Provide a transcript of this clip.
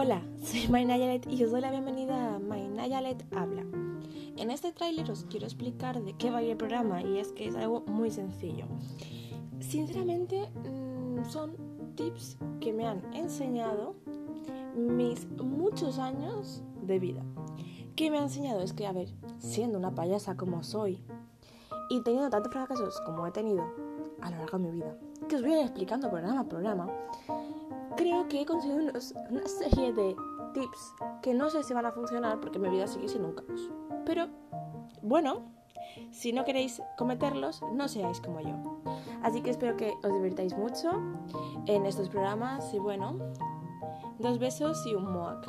Hola, soy Maynayalet y os doy la bienvenida a Maynayalet Habla. En este tráiler os quiero explicar de qué va a ir el programa y es que es algo muy sencillo. Sinceramente, mm, son tips que me han enseñado mis muchos años de vida. ¿Qué me ha enseñado? Es que, a ver, siendo una payasa como soy y teniendo tantos fracasos como he tenido a lo largo de mi vida, que os voy a ir explicando programa a programa, creo que he conseguido una serie de tips que no sé si van a funcionar porque mi vida sigue siendo un. Pero bueno, si no queréis cometerlos, no seáis como yo. Así que espero que os divirtáis mucho en estos programas y bueno, dos besos y un moac.